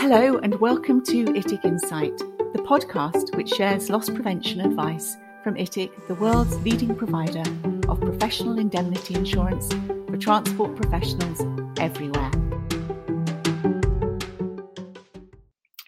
Hello, and welcome to ITIC Insight, the podcast which shares loss prevention advice from ITIC, the world's leading provider of professional indemnity insurance for transport professionals everywhere.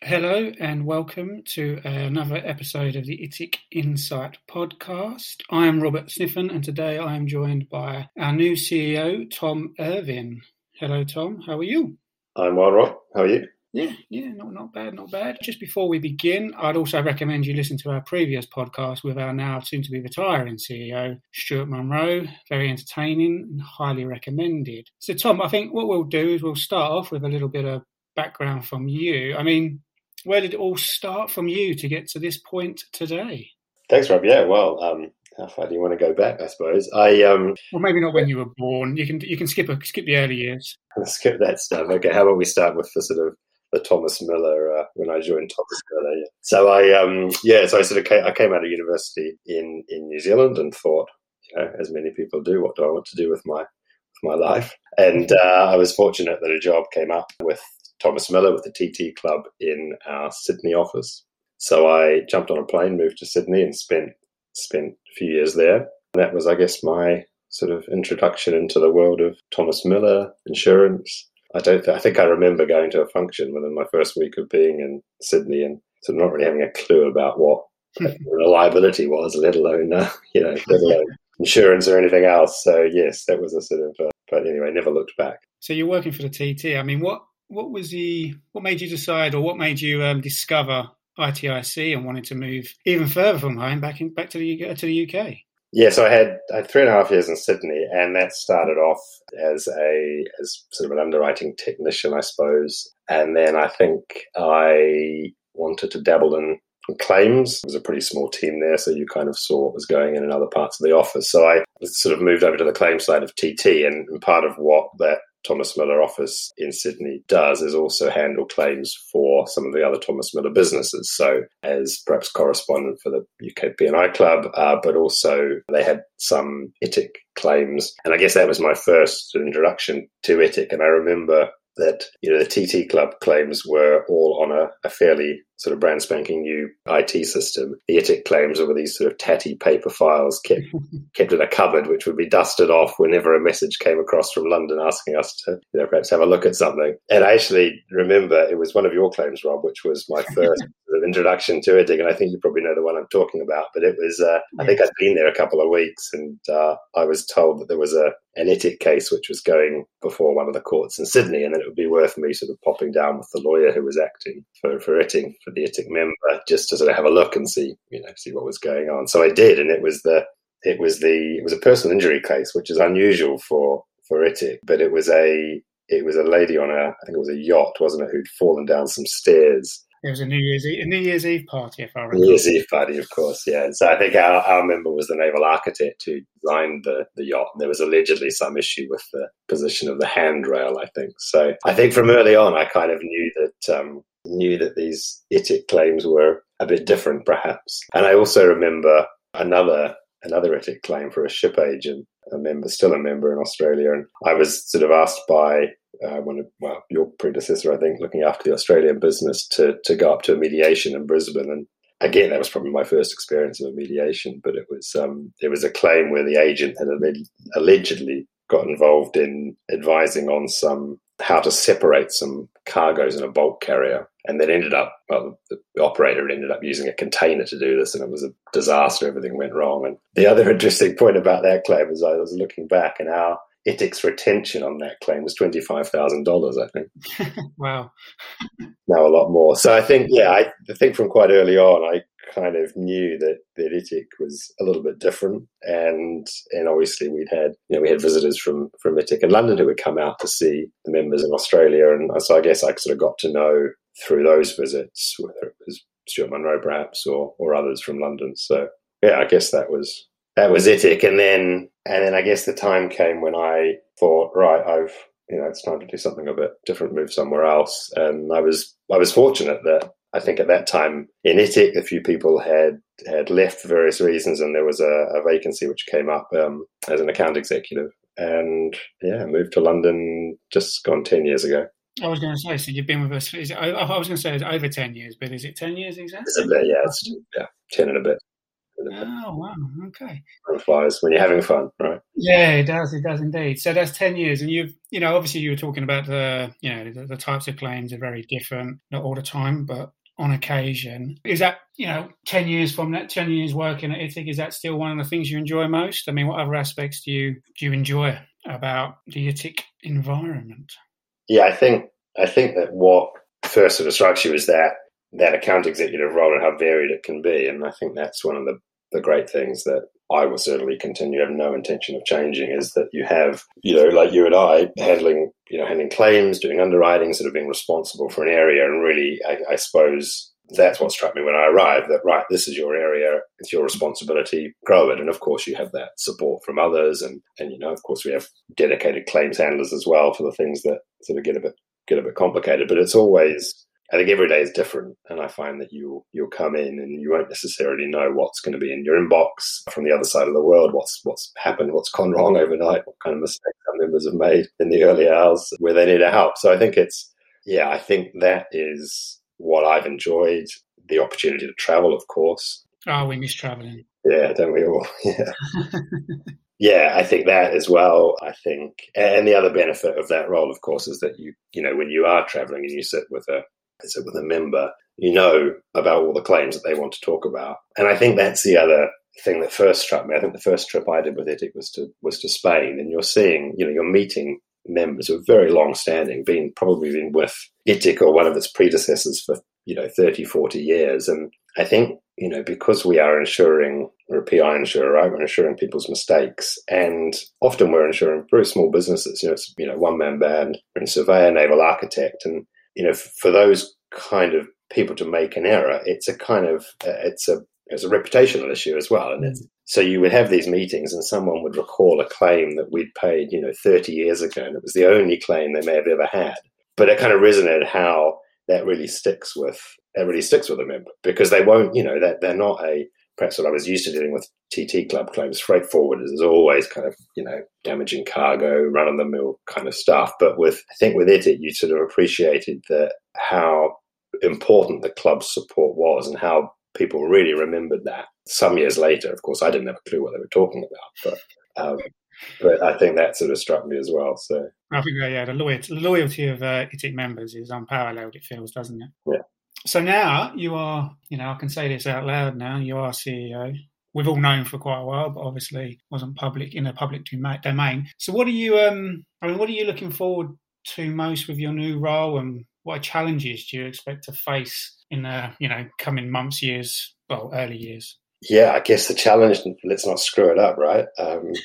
Hello, and welcome to another episode of the ITIC Insight podcast. I am Robert Sniffen, and today I am joined by our new CEO, Tom Irvin. Hello, Tom. How are you? I'm well, Rob. How are you? Yeah, yeah, not not bad, not bad. Just before we begin, I'd also recommend you listen to our previous podcast with our now soon to be retiring CEO, Stuart Munro. Very entertaining and highly recommended. So, Tom, I think what we'll do is we'll start off with a little bit of background from you. I mean, where did it all start from you to get to this point today? Thanks, Rob. Yeah, well, um, how far do you want to go back? I suppose I um. Well, maybe not when you were born. You can you can skip a, skip the early years. Skip that stuff. Okay, how about we start with the sort of the Thomas Miller uh, when I joined Thomas Miller. Yeah. So I um yeah, so I sort of came, I came out of university in in New Zealand and thought, you know, as many people do, what do I want to do with my with my life? And uh, I was fortunate that a job came up with Thomas Miller with the TT Club in our Sydney office. So I jumped on a plane, moved to Sydney, and spent spent a few years there. And that was, I guess, my sort of introduction into the world of Thomas Miller insurance I don't. Th- I think I remember going to a function within my first week of being in Sydney and sort of not really having a clue about what reliability was, let alone uh, you know, let alone insurance or anything else. So yes, that was a sort of. Uh, but anyway, never looked back. So you're working for the TT. I mean, what what was the what made you decide, or what made you um, discover ITIC and wanted to move even further from home back in back to the to the UK? Yeah, so I had, I had three and a half years in Sydney, and that started off as a as sort of an underwriting technician, I suppose. And then I think I wanted to dabble in claims. It was a pretty small team there, so you kind of saw what was going in in other parts of the office. So I sort of moved over to the claims side of TT, and, and part of what that Thomas Miller office in Sydney does is also handle claims for some of the other Thomas Miller businesses. So, as perhaps correspondent for the UK P&I Club, uh, but also they had some ITIC claims. And I guess that was my first introduction to ITIC. And I remember that you know the TT Club claims were all on a, a, fairly sort of brand spanking new IT system. The ITIC claims were these sort of tatty paper files kept kept in a cupboard, which would be dusted off whenever a message came across from London asking us to you know perhaps have a look at something. And I actually remember it was one of your claims, Rob, which was my first of introduction to ITIC, and I think you probably know the one I'm talking about. But it was uh, I think I'd been there a couple of weeks, and uh, I was told that there was a an ITIC case which was going before one of the courts in Sydney, and then it would be worth me sort of popping down with the lawyer who was acting for, for ITIC, for the ITIC member, just to sort of have a look and see, you know, see what was going on. So I did, and it was the it was the it was a personal injury case, which is unusual for for ITIC, but it was a it was a lady on a I think it was a yacht, wasn't it, who'd fallen down some stairs it was a New Year's Eve, a New Year's Eve party, if I remember. New Year's Eve party, of course, yeah. And so I think our, our member was the naval architect who designed the, the yacht. There was allegedly some issue with the position of the handrail, I think. So I think from early on, I kind of knew that um, knew that these ITIC claims were a bit different, perhaps. And I also remember another another ITIC claim for a ship agent, a member, still a member in Australia, and I was sort of asked by uh, one of well your predecessor, I think, looking after the Australian business to to go up to a mediation in Brisbane, and again that was probably my first experience of a mediation, but it was um, it was a claim where the agent had allegedly got involved in advising on some how to separate some cargoes in a bulk carrier and then ended up well the operator ended up using a container to do this and it was a disaster everything went wrong and the other interesting point about that claim is i was looking back and how ITIC's retention on that claim was twenty five thousand dollars, I think. wow. Now a lot more. So I think, yeah, I, I think from quite early on, I kind of knew that the ITIC was a little bit different, and and obviously we'd had you know we had visitors from from ITIC in London who would come out to see the members in Australia, and so I guess I sort of got to know through those visits whether it was Stuart Munro perhaps or or others from London. So yeah, I guess that was that was ITIC, and then and then I guess the time came when I thought, right, I've you know it's time to do something a bit different, move somewhere else, and I was I was fortunate that I think at that time in ITIC, a few people had had left for various reasons, and there was a, a vacancy which came up um, as an account executive. And yeah, moved to London just gone ten years ago. I was going to say, so you've been with us. Is it, I was going to say it's over ten years, but is it ten years exactly? Bit, yeah, it's yeah, ten and a bit. Oh wow! Okay. Flies when you're having fun, right? Yeah, it does. It does indeed. So that's ten years, and you've, you know, obviously you were talking about the, you know, the, the types of claims are very different, not all the time, but on occasion. Is that, you know, 10 years from that, 10 years working at ITIC, is that still one of the things you enjoy most? I mean, what other aspects do you do you enjoy about the ITIC environment? Yeah, I think I think that what first sort of strikes you is that that account executive role and how varied it can be. And I think that's one of the, the great things that I will certainly continue have no intention of changing is that you have, you know, like you and I handling, you know, handling claims, doing underwriting, sort of being responsible for an area. And really, I, I suppose that's what struck me when I arrived that, right, this is your area, it's your responsibility, grow it. And of course, you have that support from others. And, and you know, of course, we have dedicated claims handlers as well for the things that sort of get a bit, get a bit complicated. But it's always, I think every day is different, and I find that you you'll come in and you won't necessarily know what's going to be in your inbox from the other side of the world, what's what's happened, what's gone wrong overnight, what kind of mistakes some members have made in the early hours where they need our help. So I think it's yeah, I think that is what I've enjoyed. The opportunity to travel, of course. Oh, we miss traveling. Yeah, don't we all? Yeah. yeah, I think that as well. I think, and the other benefit of that role, of course, is that you, you know, when you are traveling and you sit with a sit with a member, you know about all the claims that they want to talk about. And I think that's the other thing that first struck me. I think the first trip I did with ITIC was to was to Spain, and you're seeing, you know, you're meeting members who are very long standing, been probably been with ITIC or one of its predecessors for, you know, 30, 40 years. And I think, you know, because we are insuring, we're a PI insurer, right? We're insuring people's mistakes. And often we're insuring very small businesses. You know, it's, you know, one man band, marine surveyor, naval architect. And you know, for those kind of people to make an error, it's a kind of uh, it's a it's a reputational issue as well, and mm. so you would have these meetings, and someone would recall a claim that we'd paid, you know, thirty years ago, and it was the only claim they may have ever had. But it kind of resonated how that really sticks with that really sticks with a member because they won't, you know, that they're not a perhaps what I was used to dealing with TT club claims. Freight forwarders is always kind of, you know, damaging cargo, run of the mill kind of stuff. But with, I think with it, you sort of appreciated that how important the club's support was and how people really remembered that. Some years later, of course, I didn't have a clue what they were talking about, but um, but I think that sort of struck me as well. So I think yeah, the loyalty, the loyalty of uh, ITIC members is unparalleled. It feels, doesn't it? Yeah. So now you are, you know, I can say this out loud now. You are CEO. We've all known for quite a while, but obviously wasn't public in a public domain. So what are you? Um, I mean, what are you looking forward to most with your new role, and what challenges do you expect to face in the, you know, coming months, years, well, early years? Yeah, I guess the challenge, let's not screw it up, right? Um,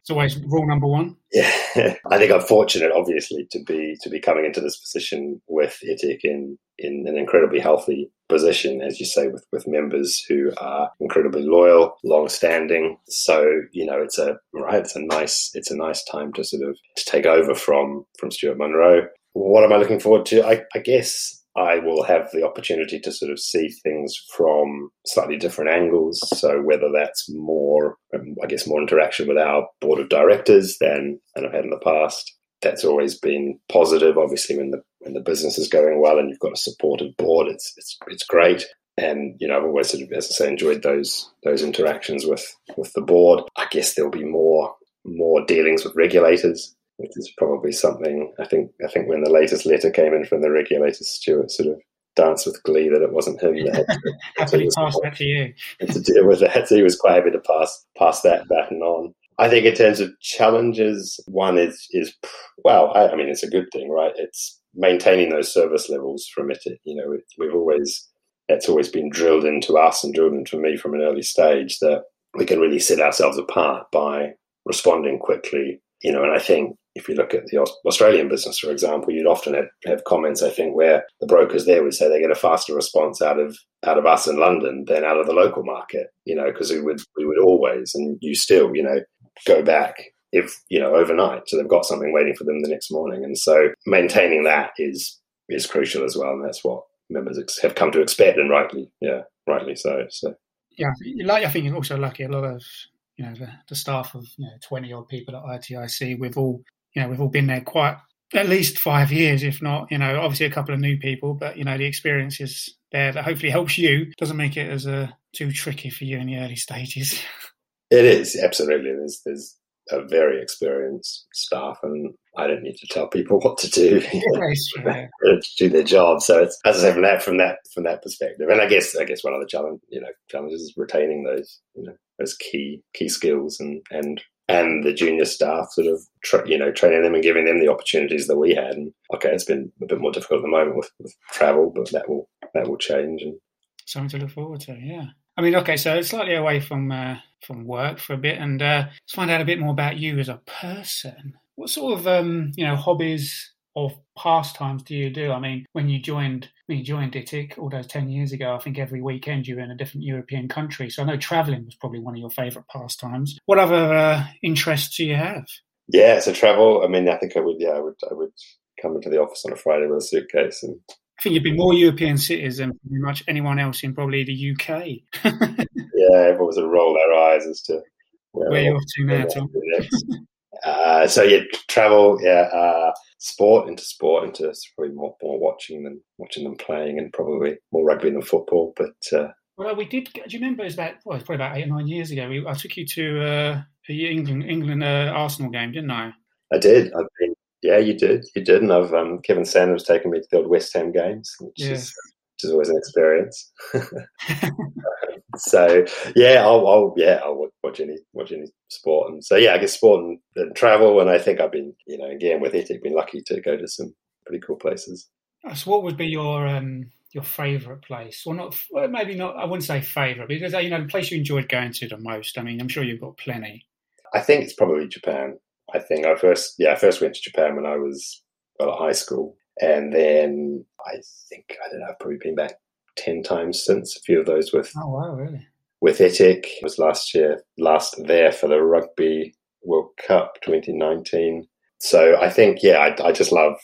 it's always rule number one. Yeah, I think I'm fortunate, obviously, to be to be coming into this position with ITIC in in an incredibly healthy position, as you say, with with members who are incredibly loyal, long-standing. So you know, it's a right, it's a nice it's a nice time to sort of to take over from from Stuart Munro. What am I looking forward to? I, I guess I will have the opportunity to sort of see things from slightly different angles. So whether that's more, um, I guess, more interaction with our board of directors than, than I've had in the past. That's always been positive. Obviously, when the when the business is going well and you've got a supportive board, it's it's it's great. And you know, I've always sort of, as I say, enjoyed those those interactions with with the board. I guess there'll be more more dealings with regulators which is probably something I think. I think when the latest letter came in from the regulator, Stuart sort of danced with glee that it wasn't him that had to, happily pass that to you to deal with that. So he was quite happy to pass pass that baton on. I think in terms of challenges, one is is well, I, I mean, it's a good thing, right? It's maintaining those service levels from it. You know, it, we've always that's always been drilled into us and drilled into me from an early stage that we can really set ourselves apart by responding quickly. You know, and I think if you look at the Australian business, for example, you'd often have, comments, I think, where the brokers there would say they get a faster response out of out of us in London than out of the local market, you know, because we would we would always and you still, you know, go back if you know overnight, so they've got something waiting for them the next morning, and so maintaining that is is crucial as well, and that's what members have come to expect, and rightly, yeah, rightly so. So yeah, like I think you're also lucky. A lot of you know the, the staff of you know 20 odd people at ITIC we've all you know we've all been there quite at least five years, if not, you know, obviously a couple of new people, but you know, the experience is there that hopefully helps you. Doesn't make it as uh, too tricky for you in the early stages. It is absolutely. There's there's a very experienced staff, and I don't need to tell people what to do to do their job. So it's as I say from that from that from that perspective, and I guess I guess one of the challenge you know challenges is retaining those you know those key key skills and and and the junior staff sort of tra- you know training them and giving them the opportunities that we had. And okay, it's been a bit more difficult at the moment with, with travel, but that will that will change and something to look forward to. Yeah. I mean, okay, so it's slightly away from uh, from work for a bit, and uh, let's find out a bit more about you as a person. What sort of um, you know hobbies or pastimes do you do? I mean, when you joined when you joined ITIC all those ten years ago, I think every weekend you were in a different European country. So I know travelling was probably one of your favourite pastimes. What other uh, interests do you have? Yeah, so travel. I mean, I think I would. Yeah, I would. I would come into the office on a Friday with a suitcase and I think you'd be more European cities than pretty much anyone else in probably the UK. yeah, everyone of roll their eyes as to where, where you're off to now, Tom. Uh, so yeah, travel, yeah, uh, sport into sport into probably more, more watching than watching them playing, and probably more rugby than football. But uh, well, we did. Do you remember? It was about well, it was probably about eight or nine years ago. We, I took you to uh, a England England uh, Arsenal game, didn't I? I did. I've been yeah, you did. You did. And I've um, Kevin Sanders taken me to the old West Ham games, which, yeah. is, which is always an experience. so yeah, I'll, I'll, yeah I'll watch any watch any sport, and so yeah, I guess sport and, and travel. And I think I've been you know again with it, I've been lucky to go to some pretty cool places. So, what would be your um, your favourite place, or not? Well, maybe not. I wouldn't say favourite because you know the place you enjoyed going to the most. I mean, I'm sure you've got plenty. I think it's probably Japan. I think I first, yeah, I first went to Japan when I was well at high school, and then I think I don't know, I've probably been back ten times since. A few of those with oh wow, really with ITIC was last year, last there for the Rugby World Cup 2019. So I think, yeah, I, I just love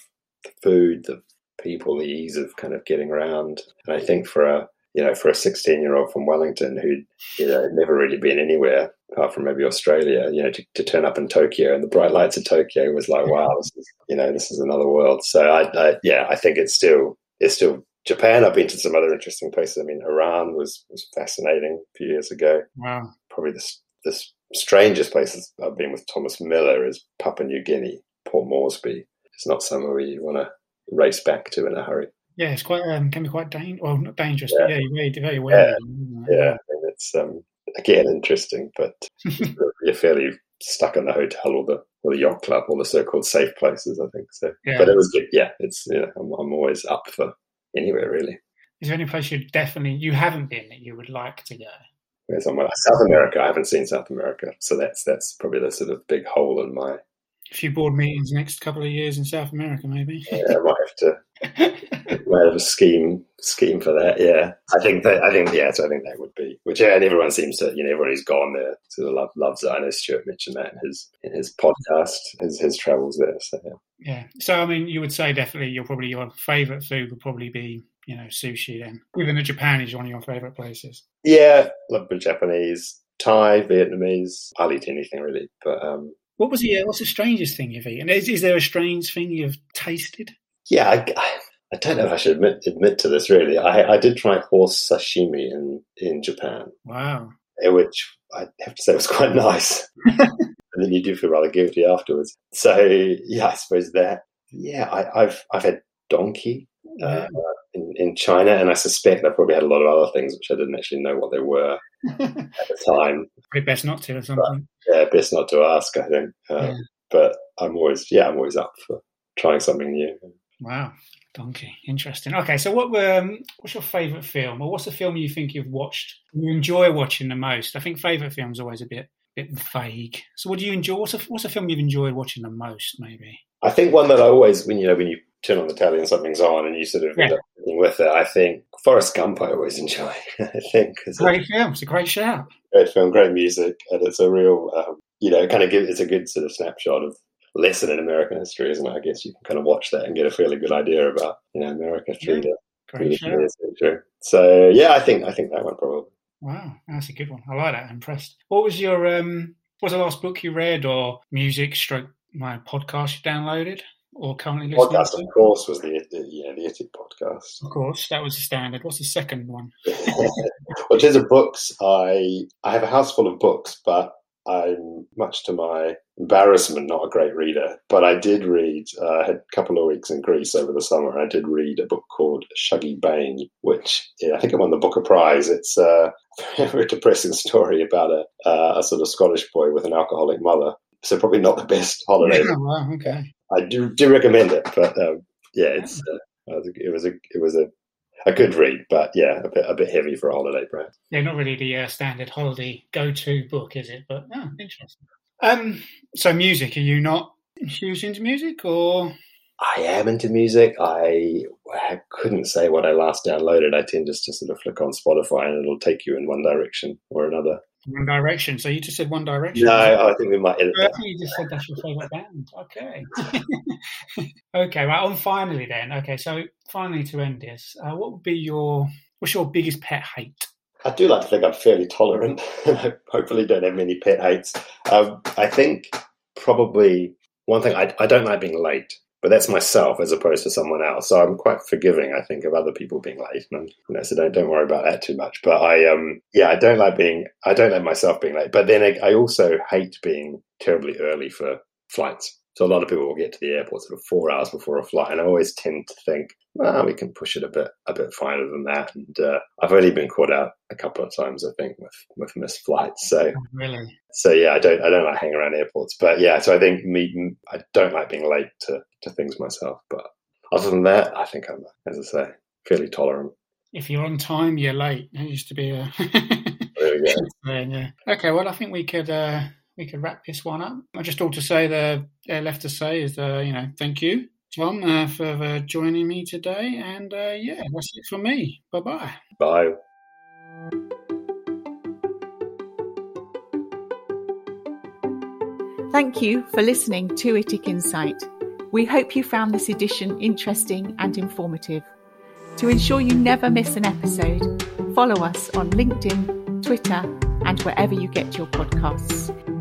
the food, the people, the ease of kind of getting around, and I think for a you know, for a 16 year old from Wellington who'd, you know, never really been anywhere apart from maybe Australia, you know, to, to turn up in Tokyo and the bright lights of Tokyo was like, wow, this is, you know, this is another world. So I, I, yeah, I think it's still, it's still Japan. I've been to some other interesting places. I mean, Iran was, was fascinating a few years ago. Wow. Probably the, the strangest places I've been with Thomas Miller is Papua New Guinea, Port Moresby. It's not somewhere you want to race back to in a hurry. Yeah, it's quite um, can be quite dangerous. Well, not dangerous, yeah. but yeah, you're very, very aware. Yeah, yeah. It's um, again interesting, but you're fairly stuck in the hotel or the or the yacht club or the so-called safe places. I think so. Yeah. But it was good. Yeah, it's you know, I'm, I'm always up for anywhere really. Is there any place you definitely you haven't been that you would like to go? Where's somewhere South America? I haven't seen South America, so that's that's probably the sort of big hole in my. A few board meetings next couple of years in South America, maybe. Yeah, I might have to might have a scheme scheme for that. Yeah, I think that I think yeah, so I think that would be which yeah, and everyone seems to you know everyone who's gone there sort of love, loves it. I know Stuart mentioned that in his in his podcast, his his travels there. So yeah. Yeah. So I mean, you would say definitely your probably your favourite food would probably be you know sushi then. Even the Japan is one of your favourite places. Yeah, love the Japanese, Thai, Vietnamese. I'll eat anything really, but um. What was the uh, what's the strangest thing you've eaten? Is, is there a strange thing you've tasted? Yeah, I, I don't know if I should admit, admit to this really. I, I did try horse sashimi in, in Japan. Wow. Eh, which I have to say was quite nice. and then you do feel rather guilty afterwards. So yeah, I suppose that. Yeah, I, have I've had donkey uh, in, in China, and I suspect I probably had a lot of other things which I didn't actually know what they were at the time. Probably best not to or something. But, yeah, best not to ask. I think. Um, yeah. But I'm always yeah, I'm always up for trying something new. Wow. Donkey, interesting. Okay, so what um, what's your favourite film, or what's the film you think you've watched you enjoy watching the most? I think favourite film's always a bit bit vague. So, what do you enjoy? What's a, what's a film you've enjoyed watching the most? Maybe. I think one that I always, when you know, when you turn on the telly and something's on, and you sort of yeah. end up with it. I think Forrest Gump. I always enjoy. I think it's a great a, film. It's a great shout. Great film, great music, and it's a real, um, you know, kind of give. It's a good sort of snapshot of lesson in American history, isn't it? I guess you can kind of watch that and get a fairly good idea about you know America through yeah, the through the century. So yeah, I think I think that one probably. Wow, that's a good one. I like that. I'm impressed. What was your um? What was the last book you read or music? Stroke my podcast you downloaded? Or currently listening podcast, to? of course, was the yeah the ITIC podcast. Of course, that was the standard. What's the second one? Which is of books. I I have a house full of books, but I'm much to my embarrassment not a great reader. But I did read. Uh, I had a couple of weeks in Greece over the summer. I did read a book called Shuggie Bain, which yeah, I think it won the Booker Prize. It's a very depressing story about a uh, a sort of Scottish boy with an alcoholic mother. So probably not the best holiday. Oh, wow, okay. I do do recommend it, but um, yeah, it's uh, it was a it was a a good read, but yeah, a bit a bit heavy for a holiday, perhaps. Yeah, not really the uh, standard holiday go-to book, is it? But oh, interesting. Um, so music, are you not huge into music, or I am into music. I, I couldn't say what I last downloaded. I tend just to sort of flick on Spotify and it'll take you in one direction or another. One Direction? So you just said One Direction. No, I think we might edit I think you just said that's your favourite band. Okay. okay, right. On finally then. Okay, so finally to end this, uh, what would be your what's your biggest pet hate? I do like to think I'm fairly tolerant. I hopefully don't have many pet hates. Um, I think probably one thing I, I don't like being late, but that's myself as opposed to someone else. So I'm quite forgiving, I think, of other people being late. And you know, so don't don't worry about that too much. But I um yeah, I don't like being I don't like myself being late. But then I, I also hate being terribly early for flights. So a lot of people will get to the airport sort of four hours before a flight, and I always tend to think, well, we can push it a bit a bit finer than that. And uh, I've only been caught out a couple of times, I think, with with missed flights. So Really? so yeah, I don't I don't like hanging around airports, but yeah, so I think me I don't like being late to, to things myself. But other than that, I think I'm as I say fairly tolerant. If you're on time, you're late. That used to be a There we go. yeah. Okay, well, I think we could uh, we could wrap this one up. I just all to say the uh, left to say is uh, you know thank you. Tom, uh, for uh, joining me today, and uh, yeah, that's it for me. Bye bye. Bye. Thank you for listening to ITIC Insight. We hope you found this edition interesting and informative. To ensure you never miss an episode, follow us on LinkedIn, Twitter, and wherever you get your podcasts.